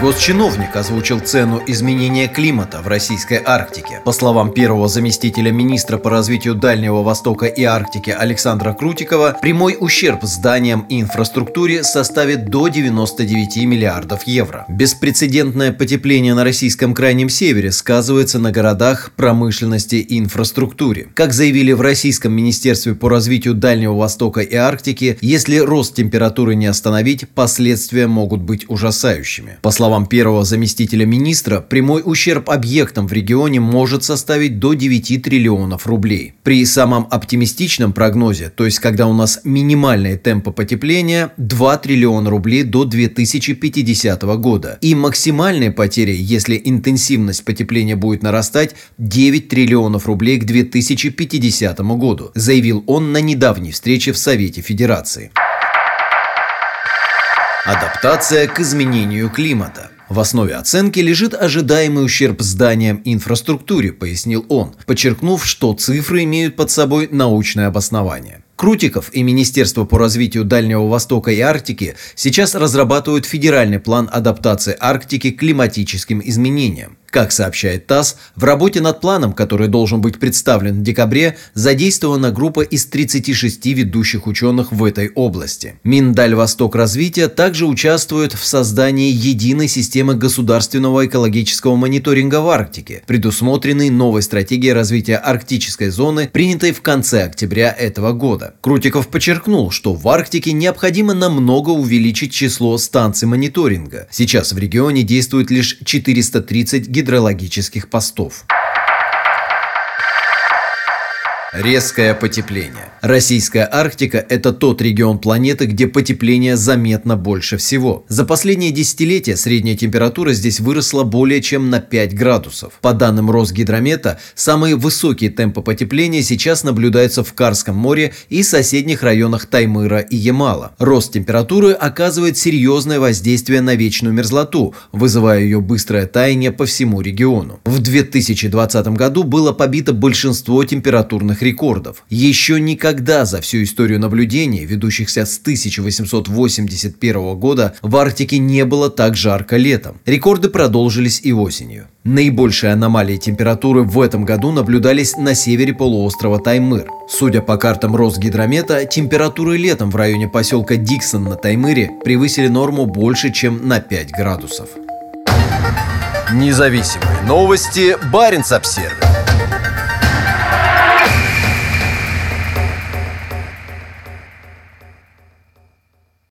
Госчиновник озвучил цену изменения климата в российской Арктике. По словам первого заместителя министра по развитию Дальнего Востока и Арктики Александра Крутикова, прямой ущерб зданиям и инфраструктуре составит до 99 миллиардов евро. Беспрецедентное потепление на российском крайнем севере сказывается на городах, промышленности и инфраструктуре. Как заявили в Российском министерстве по развитию Дальнего Востока и Арктики, если рост температуры не остановить, последствия могут быть ужасающими. По словам словам первого заместителя министра, прямой ущерб объектам в регионе может составить до 9 триллионов рублей. При самом оптимистичном прогнозе, то есть когда у нас минимальные темпы потепления, 2 триллиона рублей до 2050 года. И максимальные потери, если интенсивность потепления будет нарастать, 9 триллионов рублей к 2050 году, заявил он на недавней встрече в Совете Федерации. Адаптация к изменению климата. В основе оценки лежит ожидаемый ущерб зданиям и инфраструктуре, пояснил он, подчеркнув, что цифры имеют под собой научное обоснование. Крутиков и Министерство по развитию Дальнего Востока и Арктики сейчас разрабатывают федеральный план адаптации Арктики к климатическим изменениям. Как сообщает ТАСС, в работе над планом, который должен быть представлен в декабре, задействована группа из 36 ведущих ученых в этой области. Миндальвосток развития также участвует в создании единой системы государственного экологического мониторинга в Арктике, предусмотренной новой стратегией развития арктической зоны, принятой в конце октября этого года. Крутиков подчеркнул, что в Арктике необходимо намного увеличить число станций мониторинга. Сейчас в регионе действует лишь 430 гидрометрических гидрологических постов. Резкое потепление. Российская Арктика – это тот регион планеты, где потепление заметно больше всего. За последние десятилетия средняя температура здесь выросла более чем на 5 градусов. По данным Росгидромета, самые высокие темпы потепления сейчас наблюдаются в Карском море и соседних районах Таймыра и Ямала. Рост температуры оказывает серьезное воздействие на вечную мерзлоту, вызывая ее быстрое таяние по всему региону. В 2020 году было побито большинство температурных рекордов. Еще никогда за всю историю наблюдений, ведущихся с 1881 года, в Арктике не было так жарко летом. Рекорды продолжились и осенью. Наибольшие аномалии температуры в этом году наблюдались на севере полуострова Таймыр. Судя по картам Росгидромета, температуры летом в районе поселка Диксон на Таймыре превысили норму больше, чем на 5 градусов. Независимые новости. Барин обсервис